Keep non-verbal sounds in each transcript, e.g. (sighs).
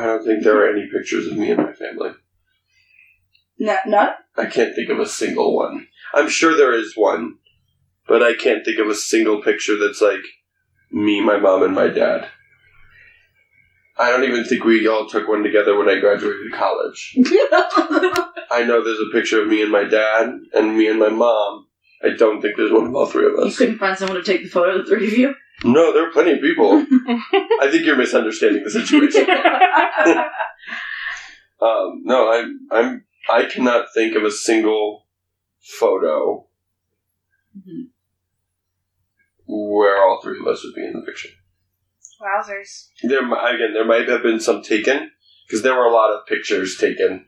I don't think there are any pictures of me and my family. Not, not I can't think of a single one. I'm sure there is one, but I can't think of a single picture that's like me, my mom, and my dad. I don't even think we all took one together when I graduated college. (laughs) I know there's a picture of me and my dad and me and my mom. I don't think there's one of all three of You us. couldn't find someone to take the photo of the three of you. No, there are plenty of people. (laughs) I think you're misunderstanding the situation. (laughs) (laughs) Um, no, I'm I'm I cannot think of a single photo Mhm. where all three of us would be in the picture. Wowzers. There mi- again, there might have been some taken because there were a lot of pictures taken.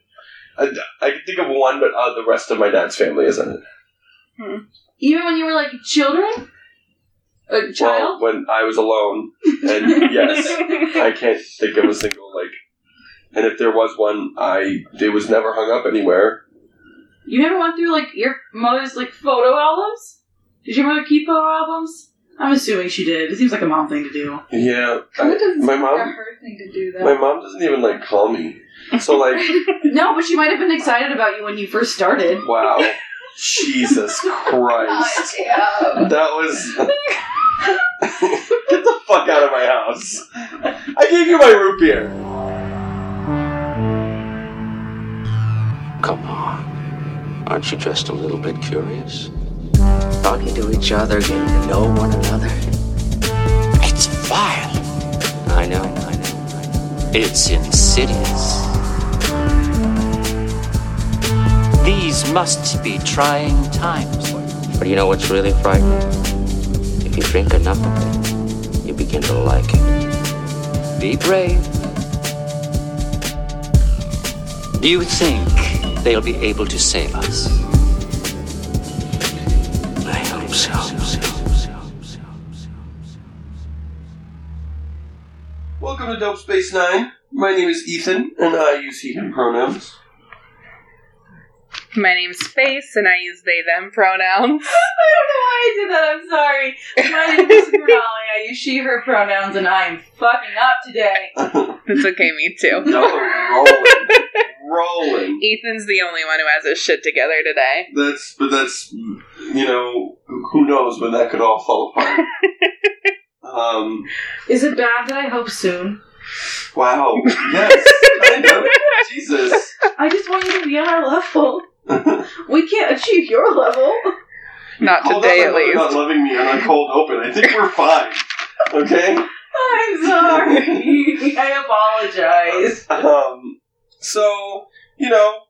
I, I can think of one, but uh, the rest of my dad's family isn't it. Hmm. Even when you were like children, a child. Well, when I was alone, and (laughs) yes, I can't think of a single like. And if there was one, I it was never hung up anywhere. You never went through like your mother's like photo albums? Did your mother keep photo albums? I'm assuming she did. It seems like a mom thing to do. Yeah, That doesn't my mom- like her thing to do though. my mom doesn't even like call me. So like, (laughs) No, but she might have been excited about you when you first started. wow, (laughs) Jesus (laughs) Christ, yeah. that was. (laughs) Get the fuck out of my house! I gave you my root beer. Come on. Aren't you just a little bit curious? Talking to each other, getting to know one another. It's vile. I know, I know. It's insidious. These must be trying times for you. But you know what's really frightening? If you drink enough of it, you begin to like it. Be brave. Do you think they'll be able to save us? I hope so. Welcome to Dope Space Nine. My name is Ethan, and I use he/him pronouns. My name's Space, and I use they them pronouns. (laughs) I don't know why I did that. I'm sorry. My name is (laughs) Renali. I use she, her pronouns, and I am fucking up today. (laughs) It's okay, me too. No, rolling, rolling. Ethan's the only one who has his shit together today. That's, but that's, you know, who knows when that could all fall apart. um, Is it bad that I hope soon? wow, yes, kind of. Jesus. I just want you to be on our level. We can't achieve your level. Not Hold today, up, at I'm Not loving me on a cold open. I think we're fine. Okay. I'm sorry. (laughs) I apologize. Um. So you know,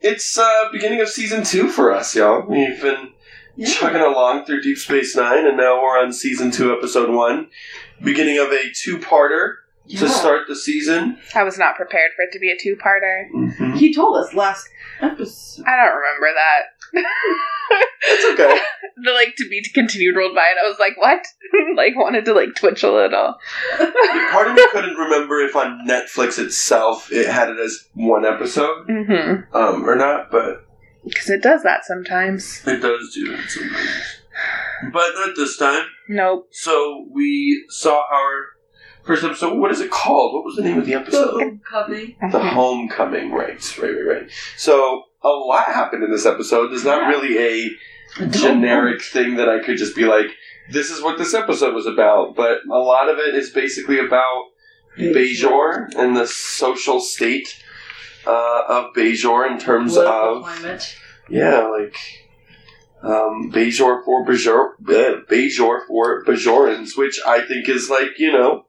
it's uh beginning of season two for us, y'all. We've been chugging along through Deep Space Nine, and now we're on season two, episode one. Beginning of a two-parter to start the season. I was not prepared for it to be a two-parter. Mm-hmm. He told us last episode. I don't remember that. (laughs) It's okay. the like to be continued rolled by, and I was like, "What?" (laughs) like wanted to like twitch a little. Part of me couldn't remember if on Netflix itself it had it as one episode, Mm-hmm. um, or not, but Because it does that sometimes. it does do that sometimes. But not this time. Nope. So we saw our first episode. What is it called? What was the name of the episode? The Homecoming. The Homecoming. Right, right, right, right. So a lot happened in this episode. There's not Yeah. really a generic thing that I could just be like, this is what this episode was about. But a lot of it is basically about Bajor and the social state uh, of Bajor in terms Political of climate. yeah, like um, Bajor for Bajor, uh, Bajor for Bajorans, which I think is like you know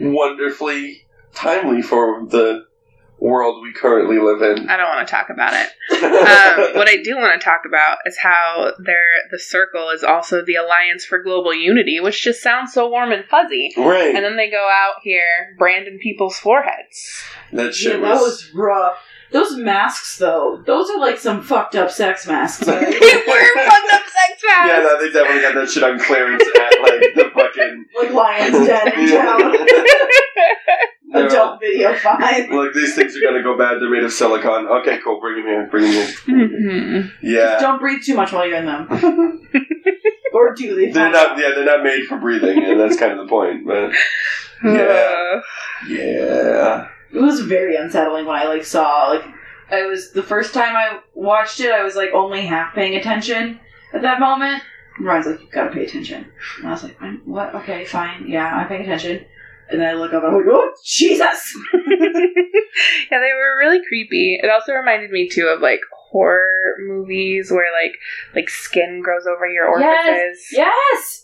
wonderfully timely for the world we currently live in. I don't want to talk about it. (laughs) Um, what I do want to talk about is how their the circle is also the Alliance for Global Unity, which just sounds so warm and fuzzy. right, And then they go out here branding people's foreheads. that Yeah, shit that was rough. Those masks, though, those are like some fucked up sex masks. (laughs) they (laughs) were fucked up sex Yeah, masks. no, they definitely got that shit on clearance at like the fucking like Lion's Den in town. (laughs) Yeah. Adult video fine. Like these things are gonna go bad. They're made of silicon. Okay, cool. Bring them here. Bring them here. Mhm. Yeah, Don't breathe too much while you're in them. or do they? they're not. Yeah, they're not made for breathing, and that's kind of the point. But Yeah. Yeah. It was very unsettling when I like saw like I was the first time I watched it. I was like only half paying attention at that moment. And Ryan's like, "You gotta pay attention," and I was like, "I'm- "What? Okay, fine. Yeah, I'm paying attention." And then I look up and I'm like, "Oh Jesus!" (laughs) yeah, they were really creepy. It also reminded me too of like horror movies where like like skin grows over your orifices. Yes.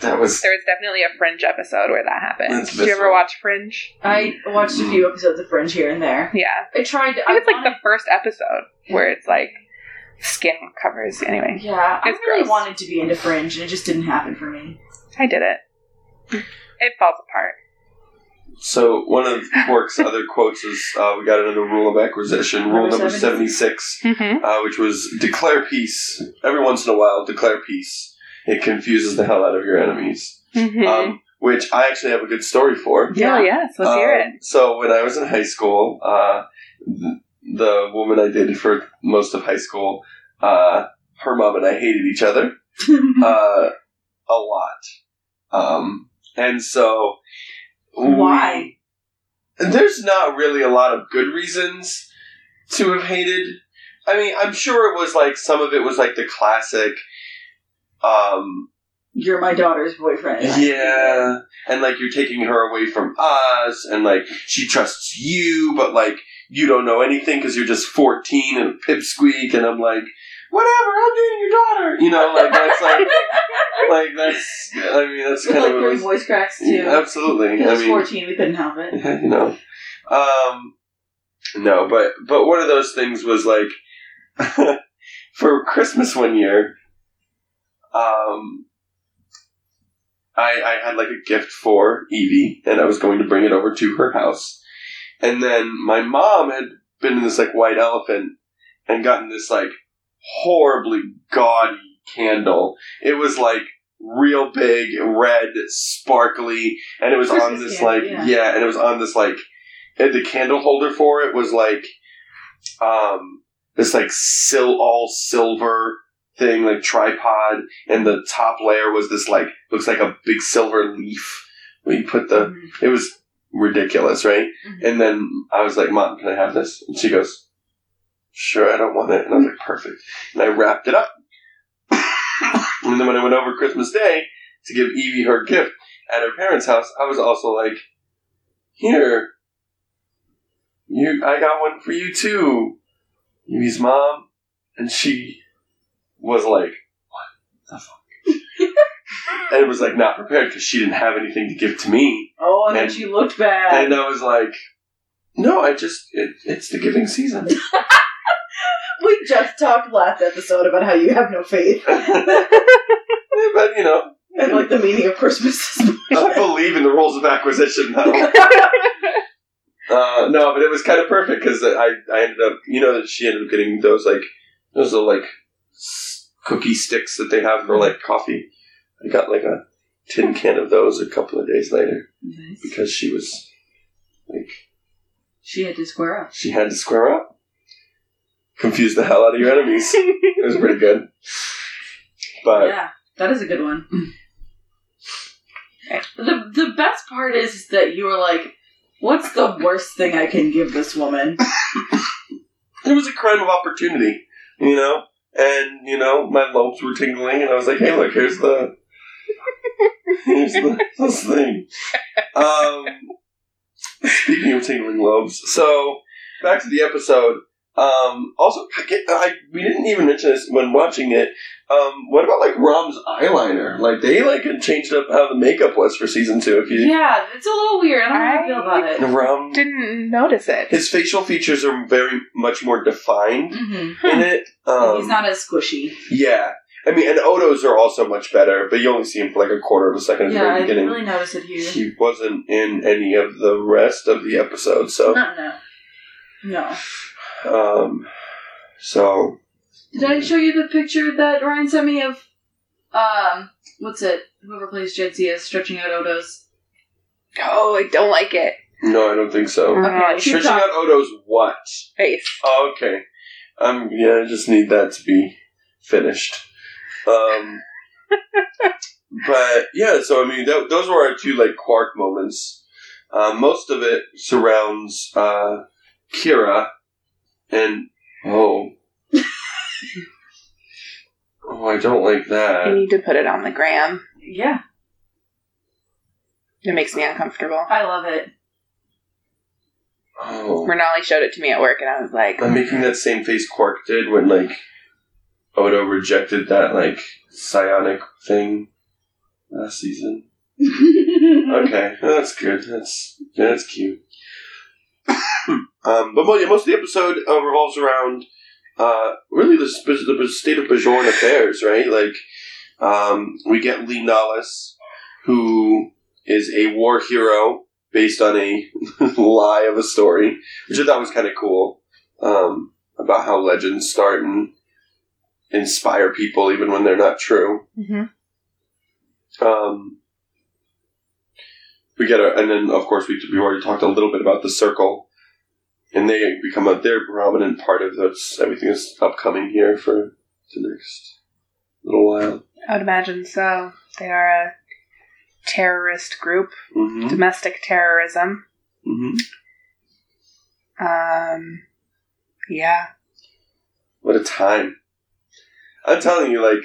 That was. There was definitely a Fringe episode where that happened. That's Did you ever watch Fringe? I watched a few episodes of Fringe here and there. Yeah. I tried. To, I think it's like the first episode where it's like skin covers. Anyway, Yeah, I really gross. wanted to be into Fringe, and it just didn't happen for me. I did it. It falls apart. So one of Quark's (laughs) other quotes is, uh, "We got another rule of acquisition, rule Number number 76. seventy-six, Mm-hmm. uh, which was declare peace every once in a while. Declare peace. It confuses the hell out of your enemies." Mm-hmm. Um, which I actually have a good story for. yeah. Yeah. yes. Let's hear Um, So when I was in high school, uh, th- the woman I dated for most of high school, uh, her mom and I hated each other (laughs) uh, a lot, um, and so we- Why? there's not really a lot of good reasons to have hated. I mean, I'm sure it was like some of it was like the classic. Um, You're my daughter's boyfriend. yeah, and like you're taking her away from us, and like she trusts you, but like you don't know anything because you're just 14 and a pipsqueak, and I'm like, whatever, I'm dating your daughter, you know, like that's like, (laughs) like that's, I mean, that's With kind like of three voice cracks too. Yeah, absolutely. I was mean, 14. We couldn't help it. (laughs) you know, um, no, but but one of those things was like (laughs) for Christmas one year, um, I I had like a gift for Evie, and I was going to bring it over to her house, and then my mom had been in this like white elephant and gotten this like horribly gaudy candle. It was like real big, red, sparkly, and it was on this candle, like yeah. yeah, and it was on this like the candle holder for it was like um this like sil all silver thing like tripod and the top layer was this like looks like a big silver leaf where you put the Mhm. it was ridiculous right? Mhm. and then i was like mom can i have this? And she goes sure i don't want it. And i was like perfect. And i wrapped it up. (laughs) And then when i went over christmas day to give evie her gift at her parents house i was also like here you i got one for you too evie's mom. And she was like what the fuck and it was like not prepared because she didn't have anything to give to me Oh, and then she looked bad. and I was like, no, I just, it, it's the giving season. (laughs) we just talked last episode about how you have no faith. (laughs) but, you know, and like the meaning of Christmas. (laughs) I believe in the rules of acquisition now. Uh, no, but it was kind of perfect because I, I ended up, you know, that she ended up getting those, like, those are like cookie sticks that they have for like coffee. I got like a tin can of those a couple of days later Nice. because she was like, She had to square up. she had to square up. Confuse the hell out of your enemies. It was pretty good. But yeah, that is a good one. The the best part is that you were like, "What's the worst thing I can give this woman?" (laughs) it was a crime of opportunity, you know? And, you know, my lobes were tingling, and I was like, hey, look, here's the. Here's the, (laughs) this thing. Um, speaking of tingling lobes, so back to the episode. Um, also, I, get- I we didn't even mention this when watching it. Um, what about like Rom's eyeliner? Like they like changed up how the makeup was for season two. If you Yeah, it's a little weird. I don't know how I feel about it. Rom, Didn't notice it. his facial features are very much more defined Mm-hmm. in it. Um, He's not as squishy. Yeah. I mean, and Odo's are also much better, but you only see him for like a quarter of a second at the Yeah, very I didn't beginning. really notice it here. He wasn't in any of the rest of the episode, so No, no, no. Um, so Did I show you the picture that Ryan sent me of, um, what's it? Whoever plays Jadzia stretching out Odo's. Oh, I don't like it. no, I don't think so. Okay, keep Stretching talking. out Odo's what? face. Oh, okay. Um, yeah, I just need that to be finished. Um, (laughs) but yeah, so I mean, th- those were our two like Quark moments. Uh, most of it surrounds uh, Kira, and oh, (laughs) oh, I don't like that. You that. need to put it on the gram. Yeah, It makes me uncomfortable. I love it. Oh, Renali showed it to me at work, and I was like, I'm making that same face Quark did when like Odo rejected that like psionic thing last season. (laughs) Okay, that's good. That's that's cute. (laughs) um, but yeah, most of the episode uh, revolves around uh, really the, the state of Bajoran affairs, right? Like, um, we get Lee Nollis, who is a war hero based on a (laughs) lie of a story, which I thought was kind of cool um, about how legends start and inspire people even when they're not true. Mhm. Um, we get a, and then of course we we already talked a little bit about the circle, and they become a they're prominent part of that's everything is upcoming here for the next little while. I would imagine so. They are a terrorist group, Mm-hmm. domestic terrorism. Mm-hmm. Um, yeah. What a time! I'm telling you, like,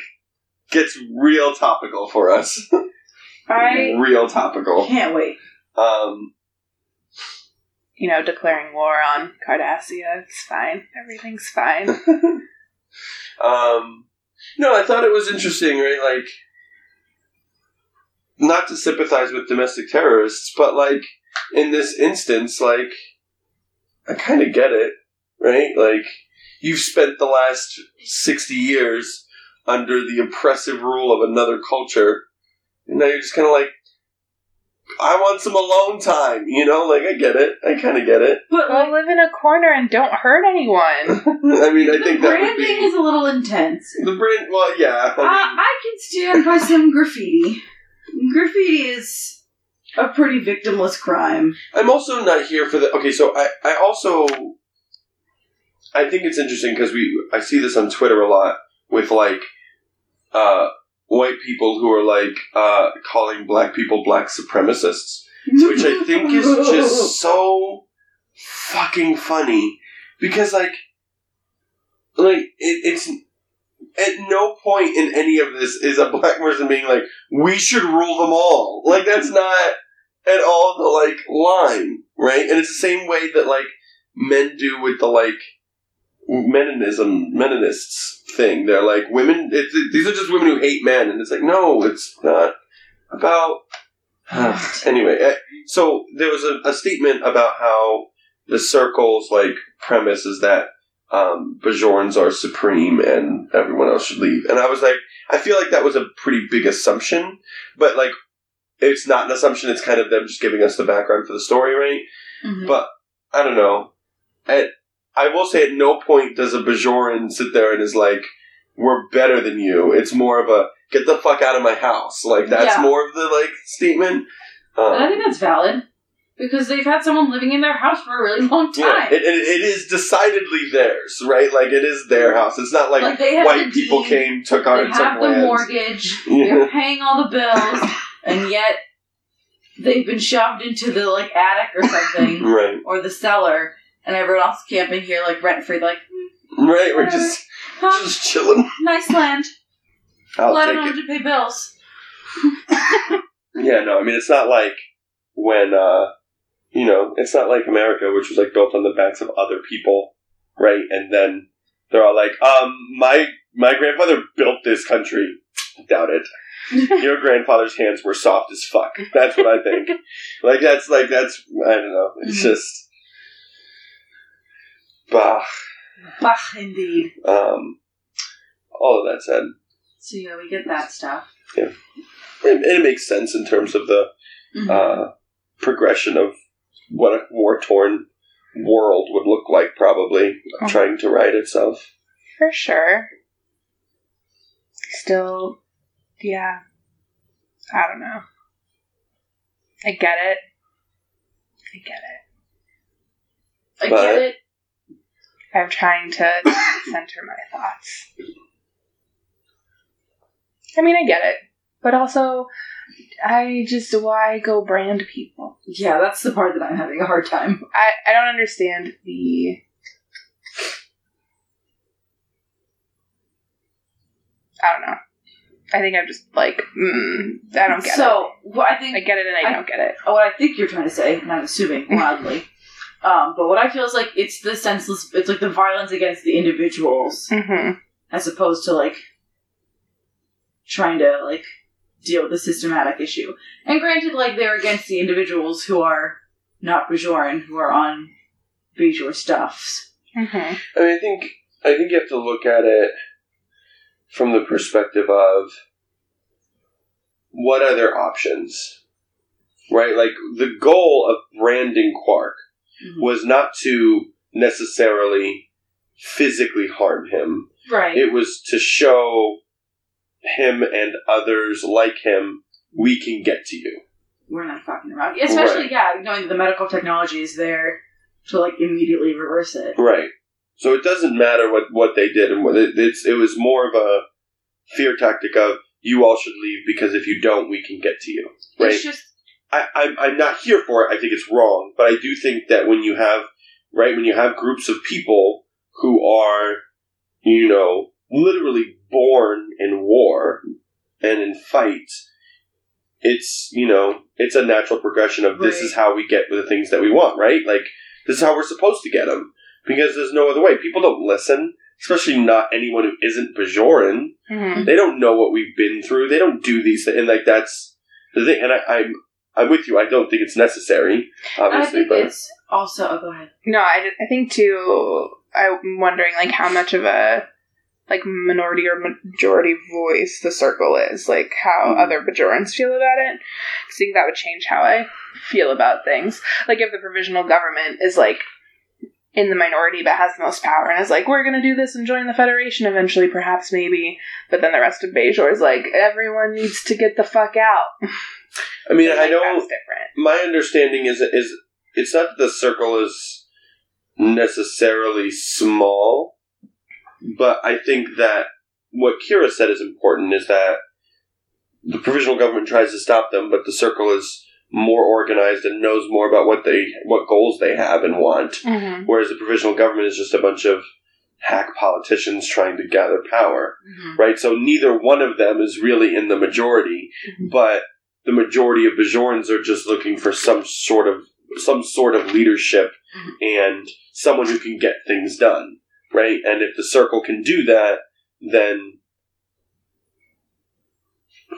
gets real topical for us. (laughs) I real topical. can't wait. Um, You know, declaring war on Cardassia. It's fine. Everything's fine. (laughs) um, no, I thought it was interesting, right? Like, not to sympathize with domestic terrorists, but like in this instance, like, I kind of get it, right? Like, you've spent the last sixty years under the oppressive rule of another culture, and now you're just kind of like. I want some alone time, you know. Like I get it, I kind of get it. But well, like, live in a corner and don't hurt anyone. (laughs) I mean, I the think that would branding be is a little intense. the brand. Well, yeah. I I, mean, I can stand by some graffiti. Graffiti is a pretty victimless crime. I'm also not here for the. Okay, so I, I also, I think it's interesting because we, I see this on Twitter a lot with like, uh, white people who are like, uh, calling black people black supremacists, which I think is just (laughs) so fucking funny because like, like it, it's. At no point in any of this is a black person being like, "We should rule them all." Like that's not at all the like line, right? And it's the same way that like men do with the like Meninism, Meninists thing. They're like women. It's, these are just women who hate men, and it's like no, it's not about. (sighs) anyway, eh, so there was a, a statement about how the circle's like premise is that um, Bajorans are supreme and everyone else should leave, and I was like, I feel like that was a pretty big assumption, but like it's not an assumption. It's kind of them just giving us the background for the story, right? Mhm. But I don't know. At I will say, at no point does a Bajoran sit there and is like, "We're better than you." It's more of a "Get the fuck out of my house." Like that's Yeah. more of the like statement. Um, And I think that's valid because they've had someone living in their house for a really (laughs) long yeah, time. it, it, it is decidedly theirs, right? Like it is their house. It's not like, Like, they have white the people deed, came, took our they took have the lands. mortgage. (laughs) They're paying all the bills, (laughs) and yet they've been shoved into the like attic or something, Right, or the cellar, and everyone else camping here like rent free. Like, right. We're just huh, just chilling. nice land. (laughs) I'll Well, I don't have to pay bills. Yeah, no, I mean it's not like when uh you know, it's not like America, which was like built on the backs of other people, right? And then they're all like, um, my my grandfather built this country. Doubt it. (laughs) Your grandfather's hands were soft as fuck. That's what I think. (laughs) like that's like that's I don't know. It's Mhm. just bah. Bah, indeed. Um all of that said. So yeah, we get that stuff. It, it makes sense in terms of the Mhm. uh, progression of what a war torn world would look like, probably Oh. trying to right itself. For sure. Still, yeah. I don't know. I get it. I get it. I but- get it. I'm trying to (coughs) center my thoughts. I mean, I get it. But also, I just why go brand people? Yeah, that's the part that I'm having a hard time. I I don't understand the. I don't know. I think I'm just like, mm, I don't get it. so, what I think I get it and I, I- don't get it. what I think you're trying to say, and I'm assuming (laughs) wildly, um, but what I feel is like it's the senseless, it's like the violence against the individuals hmm as opposed to like trying to like deal with the systematic issue. And granted, like they're against the individuals who are not Bajoran, who are on Bajor stuffs. hmm I mean, I think I think you have to look at it from the perspective of what other options, right? Like the goal of branding Quark Mm-hmm. was not to necessarily physically harm him. Right. It was to show him and others like him, we can get to you. We're not fucking around. Especially, Right. yeah, knowing that the medical technology is there to like immediately reverse it. Right. So it doesn't matter what, what they did, and what it, it's it was more of a fear tactic of you all should leave because if you don't, we can get to you. Right. It's just I, I'm I'm not here for it. I think it's wrong, but I do think that when you have right when you have groups of people who are, you know, literally born in war and in fight, it's you know it's a natural progression of this Right. is how we get the things that we want, right? Like this is how we're supposed to get them because there's no other way. People don't listen, especially not anyone who isn't Bajoran. hmm They don't know what we've been through. They don't do these things, and like that's the thing. And I, I'm I'm with you. I don't think it's necessary, I obviously, think but it's also. Oh, go ahead. No, I, I think too. I'm wondering like how much of a like minority or majority voice the circle is, like how Mhm. other Bajorans feel about it. I think that would change how I feel about things. Like if the provisional government is like in the minority but has the most power and is like, we're gonna do this and join the Federation eventually, perhaps maybe. But then the rest of Bajor is like, everyone needs to get the fuck out. (laughs) I mean, I That's don't. different. My understanding is is it's not that the circle is necessarily small, but I think that what Kira said is important. Is that the provisional government tries to stop them, but the circle is more organized and knows more about what they what goals they have and want. Mm-hmm. whereas the provisional government is just a bunch of hack politicians trying to gather power, right? So neither one of them is really in the majority, Mhm. but the majority of Bajorans are just looking for some sort of some sort of leadership Mhm. and someone who can get things done, right? And if the circle can do that, then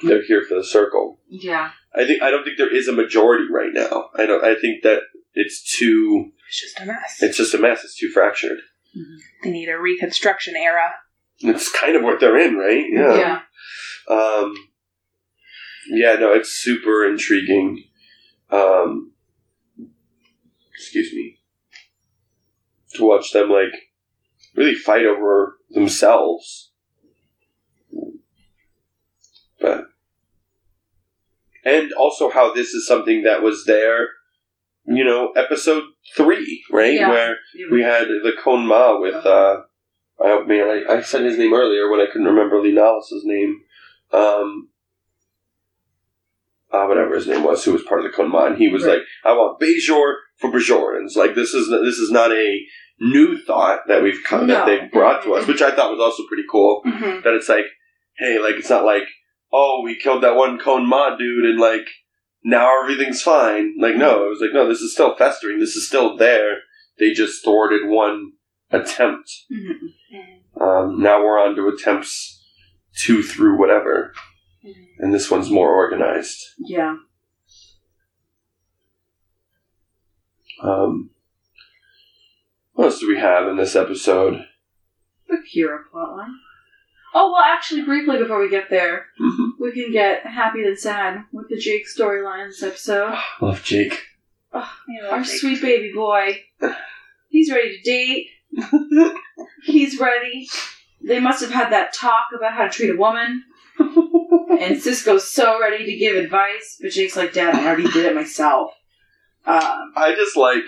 they're here for the circle. Yeah. I think I don't think there is a majority right now. I don't. I think that it's too. It's just a mess. It's just a mess. It's too fractured. they need a reconstruction era. It's kind of what they're in, right? Yeah. Yeah. Um, yeah, no, it's super intriguing. Um, excuse me. To watch them, like, really fight over themselves. But. And also how this is something that was there, you know, episode three, right? Yeah. Where we had the Kohn-Ma with uh I man, I, I said his name earlier when I couldn't remember Lee Linalis' name. Um uh, whatever his name was, who was part of the Kohn-Ma, and he was Right. like, I want Bajor for Bajorans. Like this is this is not a new thought that we've come that they've brought to us, which I thought was also pretty cool. Mm-hmm. That it's like, hey, like it's not like, oh, we killed that one Kohn-Ma dude and like now everything's fine. Like no, it was like no, this is still festering. This is still there. They just thwarted one attempt. Mhm. Um, now we're on to attempts two through whatever, and this one's more organized. Yeah. Um, what else do we have in this episode? The Kira plotline. Oh well, actually, briefly before we get there, Mhm. we can get happy then sad with the Jake storyline this episode. (sighs) Love Jake. Our sweet baby boy. (sighs) He's ready to date. (laughs) He's ready. They must have had that talk about how to treat a woman. (laughs) and Sisko's so ready to give advice, but Jake's like, Dad, I already did it myself. Um, I just like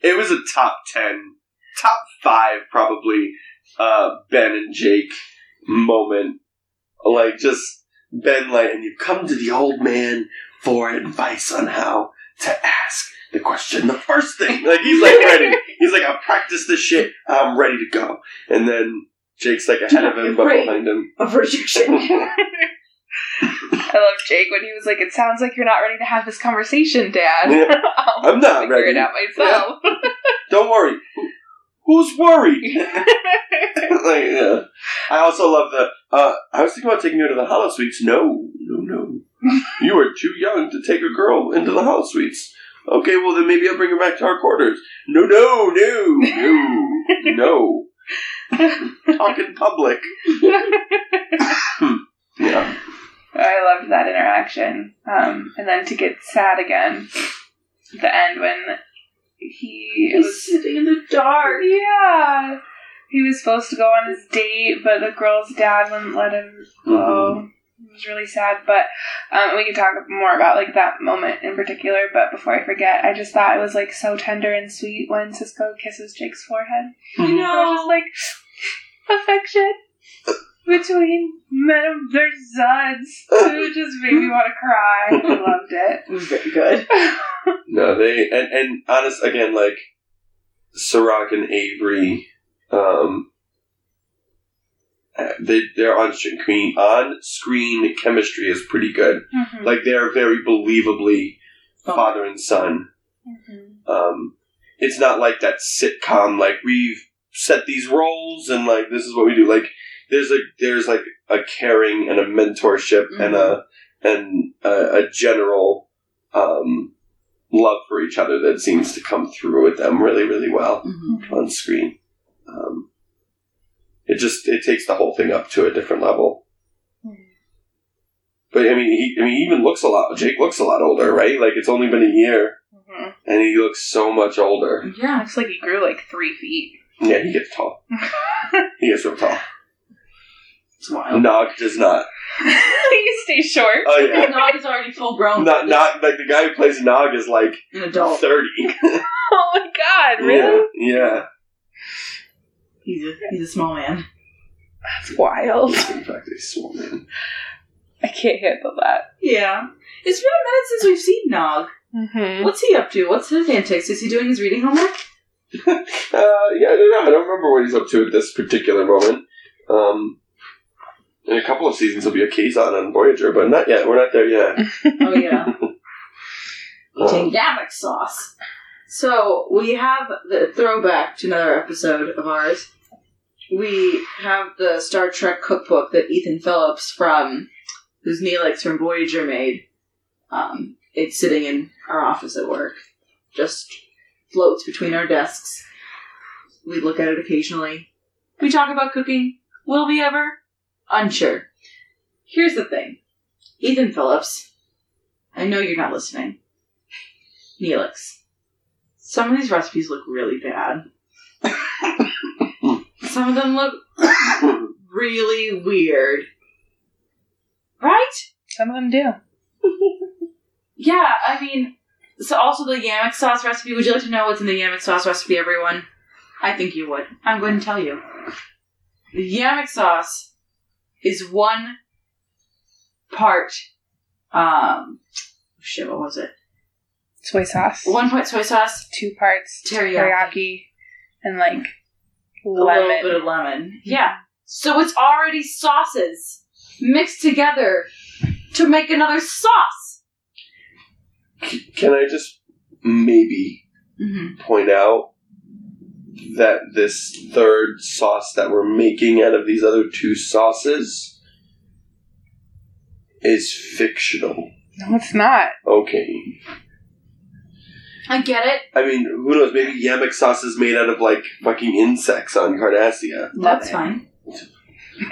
it was a top ten, top five probably. Uh, ben and Jake moment, like just Ben like, and you've come to the old man for advice on how to ask the question. The first thing, like he's like ready. (laughs) He's like, I've practiced this shit. I'm ready to go. And then Jake's like ahead of him, but behind him. A rejection. I love Jake when he was like, "It sounds like you're not ready to have this conversation, Dad." Yeah. (laughs) I'm not figure ready. it out myself. Don't worry. Who- Who's worried? (laughs) (laughs) like, yeah. I also love the. Uh, I was thinking about taking her to the holosuites. No, no, no. you are too young to take a girl into the holosuites. Okay, well then maybe I'll bring her back to our quarters. No, no, no, no, no. (laughs) Talk in public. yeah. I loved that interaction. Um, and then to get sad again, at the end when he He's was sitting in the dark. yeah, he was supposed to go on his date, but the girl's dad wouldn't let him go. It was really sad, but um, we can talk more about like that moment in particular. But before I forget, I just thought it was like so tender and sweet when Sisko kisses Jake's forehead. I It was know. just like affection between men of their sons. It just made me want to cry. I loved it. It was (laughs) very good. (laughs) No, they and and honest again, like Cirroc and Avery, um, uh, they they're on screen on screen chemistry is pretty good. Mhm. Like they're very believably father and son. Mhm. Um, it's not like that sitcom like we've set these roles and like this is what we do. Like there's a there's like a caring and a mentorship and a and a, a general um, love for each other that seems to come through with them really really well Mhm. on screen. Um, it just it takes the whole thing up to a different level. But I mean, he I mean, he even looks a lot. Jake looks a lot older, right? Like it's only been a year, Mhm. and he looks so much older. Yeah. Looks like he grew like three feet. Yeah, he gets tall. (laughs) He gets real tall. It's wild. Nog does not. (laughs) he stays short. Oh yeah, Nog is already full grown. not not like the guy who plays Nog is like an adult. thirty. (laughs) Oh my god, really? Yeah, yeah. He's a he's a small man. That's wild. In fact, he's small man. I can't handle that. Yeah. It's been a minute since we've seen Nog. Mm-hmm. What's he up to? What's his antics? Is he doing his reading homework? (laughs) Uh, yeah, I don't know. I don't remember what he's up to at this particular moment. Um, in a couple of seasons, he'll be a Kazon on Voyager, but not yet. We're not there yet. (laughs) Oh yeah. (laughs) Um, Eating Gamak sauce. So we have the throwback to another episode of ours. We have the Star Trek cookbook that Ethan Phillips from who's Neelix from Voyager made. Um, it's sitting in our office at work. Just floats between our desks. We look at it occasionally. We talk about cooking. Will we ever? Unsure. Here's the thing. Ethan Phillips, I know you're not listening. Neelix. Some of these recipes look really bad. (laughs) Some of them look really weird. Right? Some of them do. (laughs) Yeah, I mean, so also the Yamok sauce recipe. Would you like to know what's in the Yamok sauce recipe, everyone? I think you would. I'm going to tell you. The Yamok sauce is one part, um, shit, what was it? Soy sauce. One part soy sauce, Two parts Teriyaki. teriyaki, and like a lemon. little bit of lemon. Yeah. So it's already sauces mixed together to make another sauce. Can I just maybe Mm-hmm. point out that this third sauce that we're making out of these other two sauces is fictional? No, it's not. Okay. I get it. I mean, who knows? Maybe Yamok sauce is made out of like fucking insects on Cardassia, That's fine.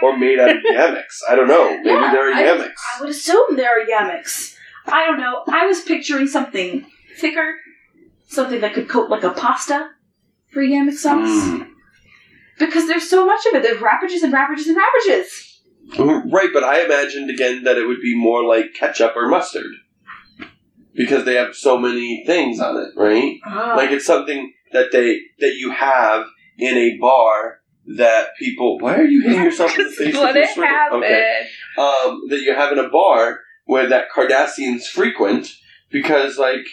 or made out of (laughs) Yameks. I don't know. Maybe Yeah, there are I- Yameks. I would assume there are yameks. I don't know. I was picturing something thicker, something that could coat like a pasta for yamok sauce. Mm. Because there's so much of it. There's wrappages and wrappages and wrappages. Right, but I imagined again that it would be more like ketchup or mustard because they have so many things on it, right? Like it's something that they that you have in a bar that people. Why are you hitting (laughs) yourself in the face? with Let it happen. Okay. um, that you have in a bar where that Cardassians frequent because like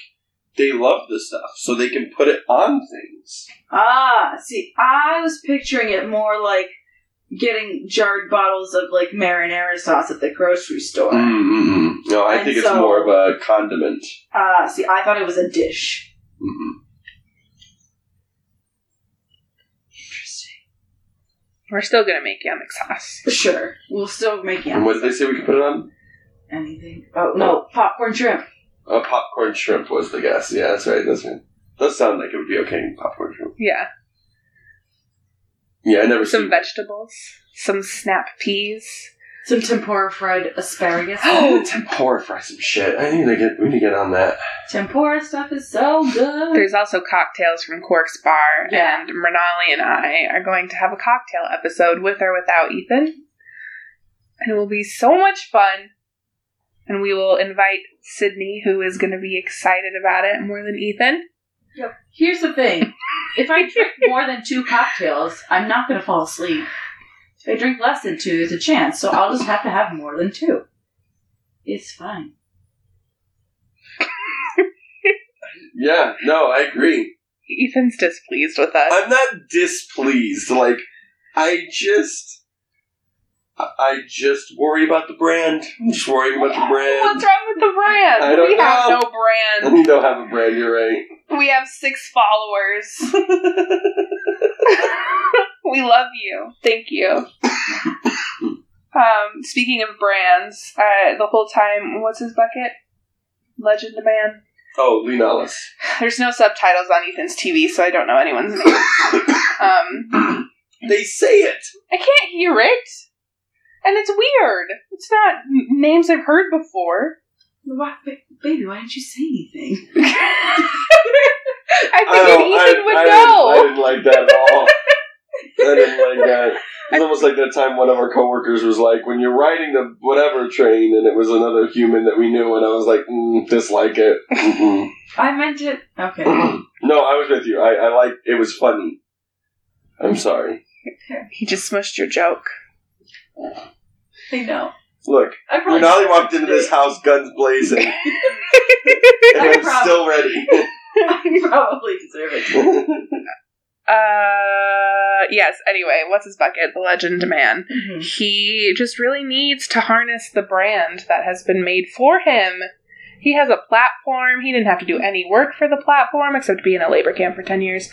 they love the stuff, so they can put it on things. Ah, see, I was picturing it more like getting jarred bottles of like marinara sauce at the grocery store. Mm-mm-mm. No, I And think it's so- more of a condiment. Ah, see, I thought it was a dish. Mm-mm. Interesting. We're still gonna make yummy sauce. For sure, we'll still make And what did they say we could put it on? anything. Oh no, popcorn shrimp. Uh, popcorn shrimp was the guess. Yeah, that's right. That's right. Does sound like it would be okay. Popcorn shrimp. Yeah. Yeah, I never Some seen. vegetables. Some snap peas. Some tempura fried asparagus. (gasps) Oh, tempura fried some shit. I need to get. We need to get on that. tempura stuff is so good. There's also cocktails from Quark's Bar, Yeah. and Renali and I are going to have a cocktail episode with or without Ethan. And it will be so much fun. And we will invite Sydney, who is going to be excited about it more than Ethan. Yep. Here's the thing: if I drink more than two cocktails, I'm not going to fall asleep. If I drink less than two, there's a chance, so I'll just have to have more than two. It's fine. (laughs) Yeah, no, I agree. Ethan's displeased with us. I'm not displeased. Like, I just. I- just worry about the brand. I'm (laughs) just worrying about the brand. What's wrong with the brand? I don't we have know. no brand. We don't have a brand, you're right. We have six followers. (laughs) (laughs) we love you. Thank you. um, speaking of brands, uh, the whole time, what's his bucket? Legend of Man. Oh, Linalis. There's no subtitles on Ethan's TV, so I don't know anyone's name. (coughs) Um, they say it. I can't hear it, and it's weird. It's not n- names I've heard before. Why, ba- baby, why didn't you say anything? (laughs) I I, figured don't- I, Ethan would I know. Didn't, I didn't like that at all. (laughs) I didn't like that. It's almost like that time one of our coworkers was like, when you're riding the whatever train and it was another human that we knew, and I was like, mm, dislike it. Mm-mm. I meant it. Okay. (clears throat) no, I was with you. I, I like it was funny. I'm sorry. He just smushed your joke. I know. Look, I probably Renali walked into this house guns blazing, (laughs) and I I'm prob- still ready. (laughs) I probably deserve it. (laughs) Uh, yes. Anyway, what's his bucket? The Legend Man. Mhm. He just really needs to harness the brand that has been made for him. He has a platform. He didn't have to do any work for the platform except be in a labor camp for ten years.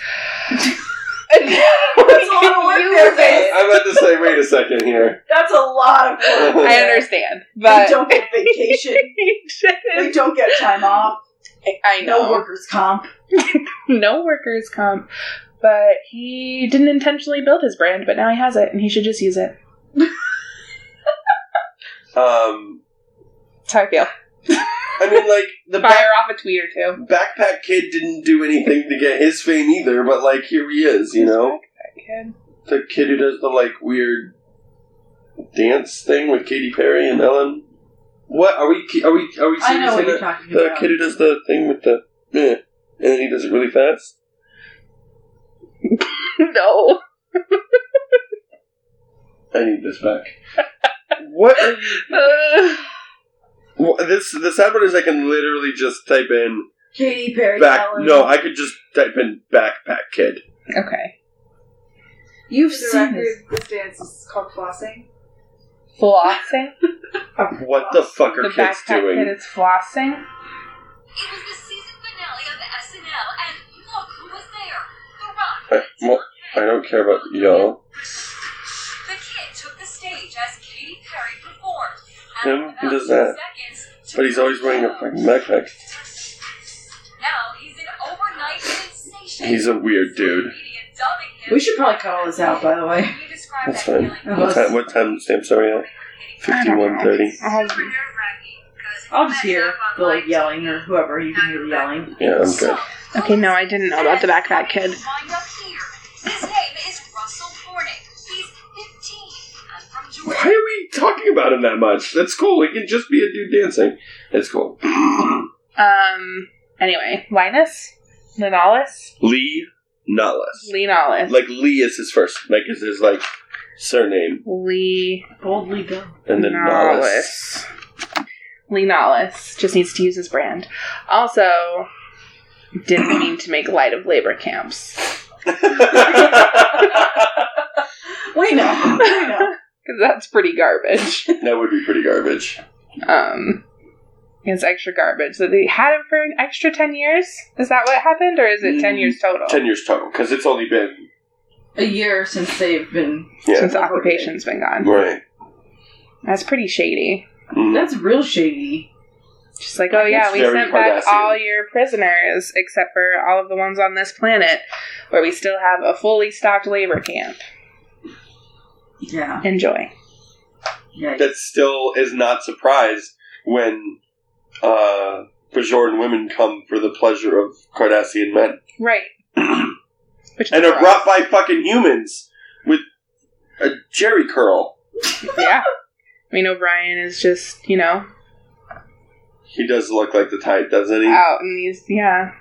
That's a lot of work there, babe. I'm about to say, wait a second here. That's a lot of work. (laughs) I understand, They but don't get vacation. (laughs) They don't get time off. I know No workers' comp. (laughs) no workers comp. But he didn't intentionally build his brand, but now he has it, and he should just use it. Um, That's how I feel. I mean, like the back- Fire off a tweet or two. backpack kid didn't do anything to get his fame either, but like here he is, you know, Backpack Kid. the kid who does the like weird dance thing with Katy Perry and Ellen. What are we? Are we? Are we? I know what you're talking The about. kid who does the thing with the eh, and he does it really fast. (laughs) no. I need this back. what are you? Uh, (laughs) wha- This the sad part is I can literally just type in Katy Perry. back. Ellen. No, I could just type in backpack kid. okay. You've For the seen record, this. this dance is called flossing. Flossing. (laughs) What the fuck are the kids backpack doing? kid is flossing. It was the season finale of SNL, and look who was there. The Rock. I, well, I don't care about y'all. The kid took the stage as Katy Perry performed. Him? And Who without does that? two seconds, But he's always wearing a fucking backpack. Now he's an overnight sensation. He's a weird dude. Media dubbing him We should probably cut all this out, by the way. That's fine. What time? What time stamps are we at? Fifty-one thirty. I'll just hear the like yelling or whoever you can hear the yelling. Yeah, I'm good. Okay, no, I didn't know about the backpack kid. Talking about him that much? That's cool. He can just be a dude dancing. It's cool. (clears throat) Um. Anyway, Linus, Linalis, Lee Nullis. Linalis. Like Lee is his first. Like is his like Surname. Lee Boldly go. And then Nollis. Nollis. Lee Nollis just needs to use his brand. Also, didn't mean to make light of labor camps We know. We know. Because that's pretty garbage. (laughs) that would be pretty garbage. Um, it's extra garbage. So they had it for an extra ten years. Is that what happened, or is it ten Mm, years total? 10 years total, because it's only been. A year since they've been. Yeah. Since the occupation's been gone. Right. That's pretty shady. Mhm. That's real shady. Just like, oh yeah, It's we very sent back all your prisoners except for all of the ones on this planet, where we still have a fully stocked labor camp. Yeah. Enjoy. Yeah. that still is not surprised when uh, Bajoran women come for the pleasure of Cardassian men. (clears throat) Right. Which and are gross. brought by fucking humans with a Jheri curl. yeah. I mean, O'Brien is just, you know, He does look like the type, doesn't he? out and he's, yeah,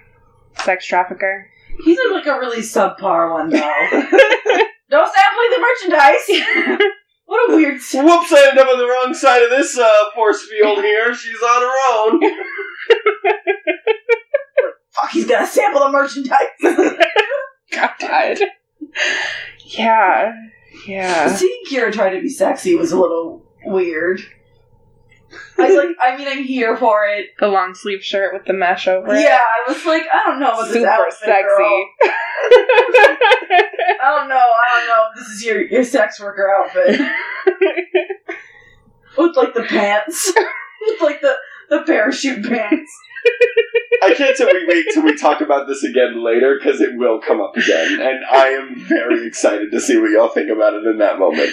sex trafficker. He's in like a really subpar one though. (laughs) (laughs) no sampling the merchandise. (laughs) what a weird. s- Whoops, I ended up on the wrong side of this uh, force field here. She's on her own. (laughs) Fuck, he's gonna sample the merchandise. God. yeah. Yeah. Seeing Kira try to be sexy was a little weird. I was like, I mean, I'm here for it. The long sleeve shirt with the mesh over it. Yeah, I was like, I don't know what this Super outfit, sexy. (laughs) girl. (laughs) I don't know. I don't know. This is your your sex worker outfit (laughs) with like the pants, (laughs) with like the the parachute pants. I can't say we wait till we talk about this again later because it will come up again, and I am very excited to see what y'all think about it in that moment.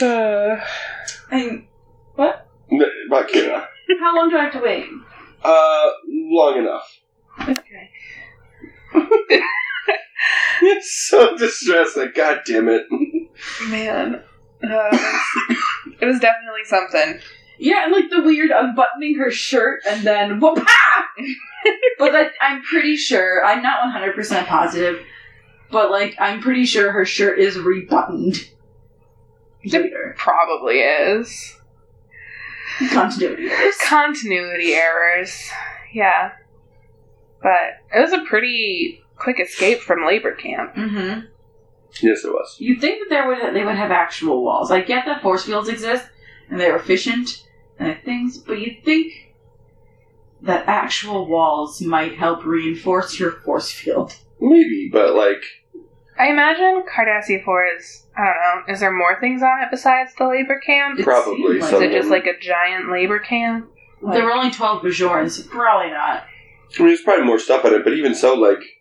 Uh, (sighs) And what? N- About Kira. How long do I have to wait? Uh, long enough. Okay. It's so distressing. God damn it. man. Uh, it was definitely something. Yeah, and like the weird unbuttoning her shirt and then whoop But like, I'm pretty sure I'm not 100 percent positive, but like I'm pretty sure her shirt is rebuttoned. Later. Probably is. Continuity. errors. Continuity errors. Yeah. But it was a pretty quick escape from labor camp. Mm-hmm. Yes, it was. You'd think that there would they would have actual walls. I get that force fields exist and they're efficient and things, but you'd think that actual walls might help reinforce your force field. Maybe, but like, I imagine Cardassia 4 is, I don't know, is there more things on it besides the labor camp? It Probably seemed Is some- it just like a giant labor camp? there were only twelve Bajorans, so probably not. I mean, there's probably more stuff on it, but even so, like, I don't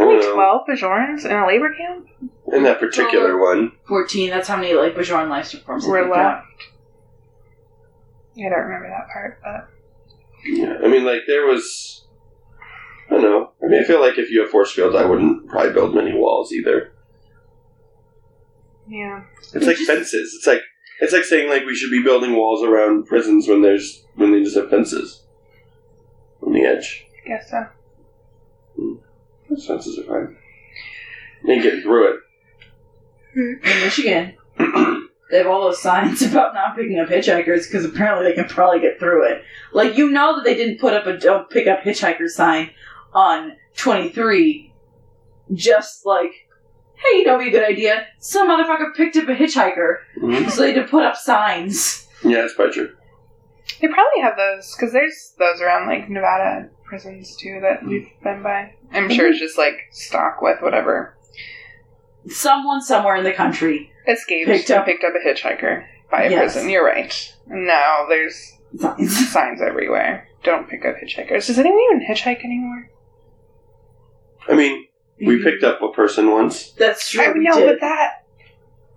Only know. Um, 12 Bajorans in a labor camp? In that particular one. Fourteen. That's how many like Bajoran life forms Were left. out. I don't remember that part, but. Yeah, I mean, like, there was. I don't know. I mean, I feel like if you have force fields, I wouldn't probably build many walls either. Yeah. It's like fences. It's like it's like saying like we should be building walls around prisons when there's when they just have fences on the edge. I guess so. Hmm. Those fences are fine. You ain't getting through it. In Michigan, (clears throat) they have all those signs (laughs) about not picking up hitchhikers because apparently they can probably get through it. Like you know that they didn't put up a "Don't pick up hitchhiker" sign on twenty three, just like, hey, you know, be a good idea. Some motherfucker picked up a hitchhiker, Mhm. so they had to put up signs. Yeah, that's probably true. They probably have those, because there's those around, like, Nevada prisons, too, that we've been by. I'm sure it's just, like, stock with whatever. Someone somewhere in the country Escaped Picked and up- picked up a hitchhiker by a Yes. prison. You're right. And now there's signs. (laughs) signs everywhere. Don't pick up hitchhikers. Does anyone even hitchhike anymore? I mean, we mm-hmm. picked up a person once. That's true. I we know, did. but that.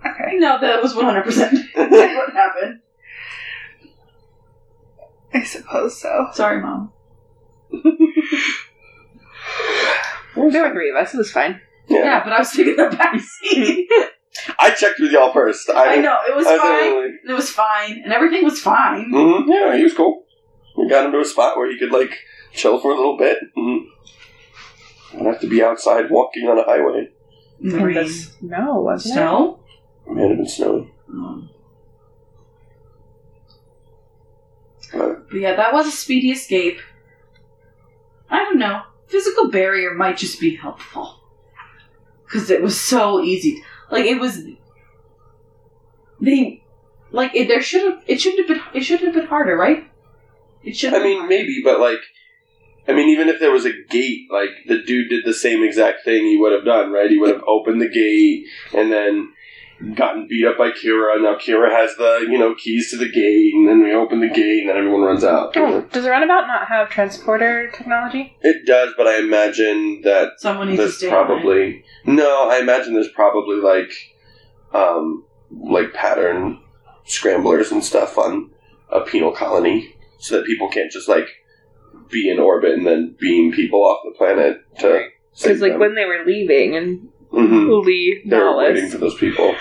Okay. No, that was one hundred percent (laughs) what happened. (laughs) I suppose so. Sorry, mom. There were three of us. It was fine. Yeah. Yeah, but I was taking the back seat. (laughs) I checked with y'all first. I, I know it was I fine. It was fine, and everything was fine. hmm Yeah, he was cool. We got him to a spot where he could like chill for a little bit. Mm. Don't have to be outside walking on a highway. In the In rain. the snow, wasn't it? Snow? It might have been snowy. Um, Uh, but yeah, that was a speedy escape. I don't know. Physical barrier might just be helpful. Because it was so easy. Like, it was. They. Like, it, there should have. It shouldn't have been. It shouldn't have been harder, right? It should I mean, maybe, but like, I mean, even if there was a gate, like the dude did the same exact thing he would have done, right? He would have opened the gate and then gotten beat up by Kira. Now Kira has the you know keys to the gate, and then we open the gate, and then everyone runs out. Oh, does the runabout not have transporter technology? It does, but I imagine that Someone needs to there's stay on it. probably no. I imagine there's probably like, um, like pattern scramblers and stuff on a penal colony, so that people can't just like be in orbit and then beam people off the planet to. Because like when they were leaving and hmm Lee they're waiting for those people.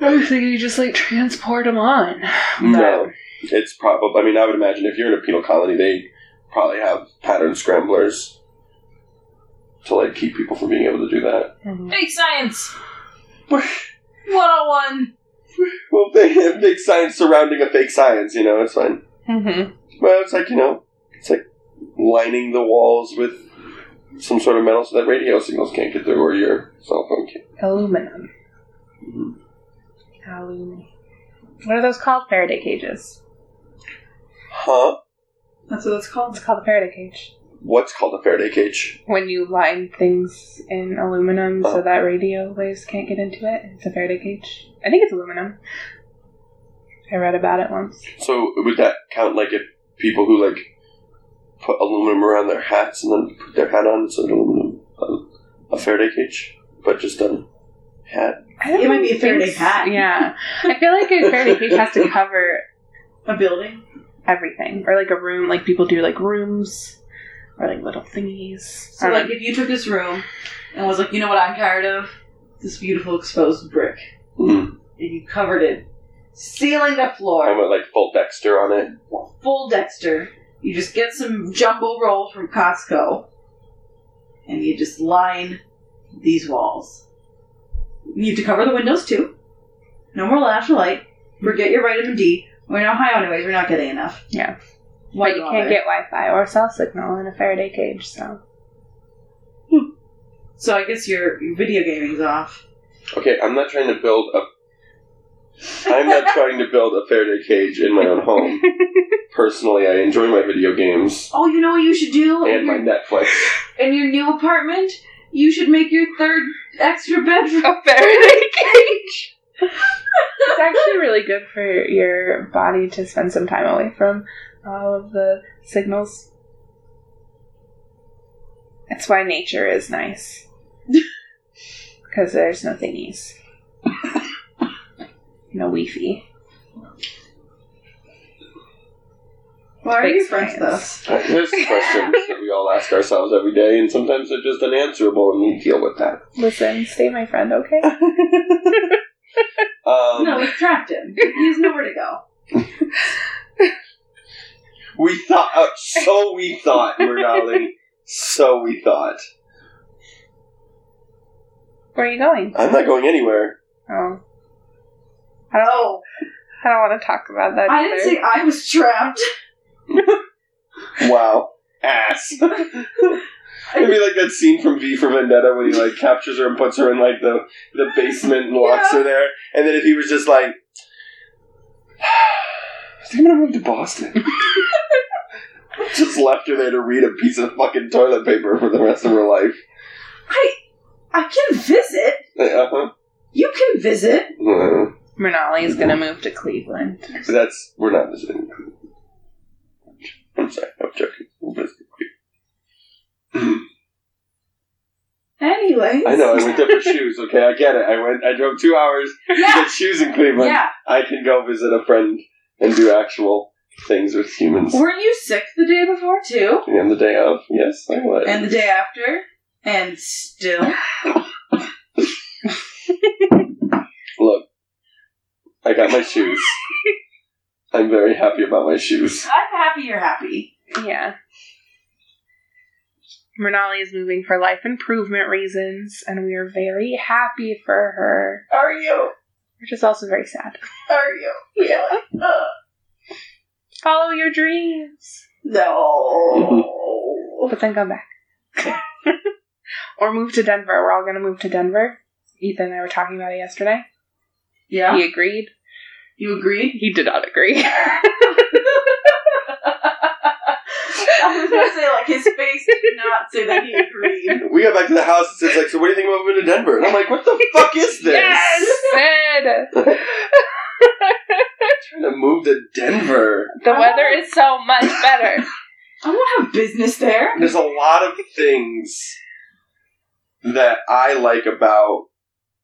I was thinking you just like transport them on. No, it's probably. I mean, I would imagine if you're in a penal colony, they probably have pattern scramblers to like keep people from being able to do that. Mhm. Fake science! 101! Well, they have fake science surrounding a fake science, you know, it's fine. Mhm. Well, it's like, you know, it's like lining the walls with some sort of metal so that radio signals can't get through or your cell phone can't. Aluminum. Mhm. Aluminum. What are those called? Faraday cages. Huh? That's what it's called. It's called a Faraday cage. What's called a Faraday cage? When you line things in aluminum Oh. so that radio waves can't get into it, it's a Faraday cage. I think it's aluminum. I read about it once. So would that count like if people who like put aluminum around their hats and then put their hat on it's an aluminum um, a Faraday cage, but just a hat. I don't It might be a think Faraday s- hat. Yeah. I feel like a Faraday cage has to cover A building? everything. Or like a room, like people do like rooms or like little thingies. So, I don't like, if you took this room and was like, you know what I'm tired of? This beautiful exposed brick. Mm. And you covered it, ceiling to I floor, went like full Dexter on it. full Dexter. You just get some jumbo roll from Costco, and you just line these walls. You have to cover the windows too. No more natural light. Forget your vitamin D. We're not high anyways. We're not getting enough. Yeah. Why but you can't get Wi Fi or cell signal in a Faraday cage, so. Hmm. So I guess your, your video gaming's off. Okay, I'm not trying to build a. I'm not trying to build a Faraday cage in my own home. (laughs) Personally, I enjoy my video games Oh, you know what you should do? and my Netflix. in your new apartment? You should make your third extra bedroom. A Faraday (laughs) cage! it's actually really good for your body to spend some time away from all of the signals. That's why nature is nice. (laughs) Because there's no thingies. No Wi-Fi. Why are you friends with science. us? Uh, There's (laughs) questions that we all ask ourselves every day, and sometimes they're just unanswerable, and we deal with that. Listen, stay my friend, okay? (laughs) Um, no, we've trapped him. He has nowhere to go. We thought, uh, so we thought, Murdali. So we thought. Where are you going? I'm not going anywhere. Oh. I don't, Oh, I don't want to talk about that I either. didn't say I was trapped. (laughs) Wow. Ass. (laughs) It'd be like that scene from V for Vendetta when he like captures her and puts her in like the the basement and locks her there. And then if he was just like, (sighs) "I'm gonna move to Boston?" (laughs) just left her there to read a piece of fucking toilet paper for the rest of her life. I I can visit. Uh-huh. You can visit. Uh, Renali is going to mm-hmm. move to Cleveland. That's we're not visiting. Cleveland. I'm sorry, I'm joking. We're visiting. (clears throat) Anyways. I know I went there for shoes. Okay, I get it. I went. I drove two hours to get shoes in Cleveland. Yeah. I can go visit a friend and do actual things with humans. Weren't you sick the day before too? And the day of, yes, I was. And the day after? And still? (laughs) Look, I got my shoes. (laughs) I'm very happy about my shoes. I'm happy you're happy. Yeah. Murnali is moving for life improvement reasons, and we are very happy for her. Are you? Which is also very sad. Are you? Really? Uh, Follow your dreams. no. But then come back. (laughs) or move to Denver. We're all gonna move to Denver. Ethan and I were talking about it yesterday. yeah. He agreed. You agreed? He did not agree. (laughs) (laughs) I was gonna say like his face did not say that he agreed. we got back to the house and it's like, so what do you think about moving to Denver? And I'm like, what the (laughs) fuck is this? yes! Sid! Trying to move to Denver. the weather is so much better. I won't have business there. There's a lot of things that I like about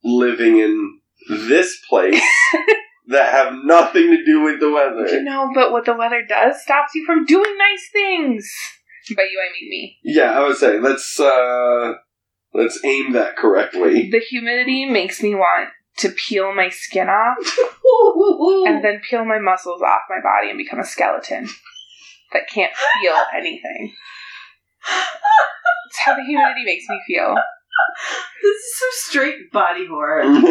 living in this place that have nothing to do with the You weather. know, but what the weather does stops you from doing nice things. By you, I mean me. Yeah, I would say let's uh let's aim that correctly. The humidity makes me want to peel my skin off (laughs) and then peel my muscles off my body and become a skeleton that can't feel anything. That's how the humidity makes me feel. (laughs) This is some straight body horror. (laughs) We've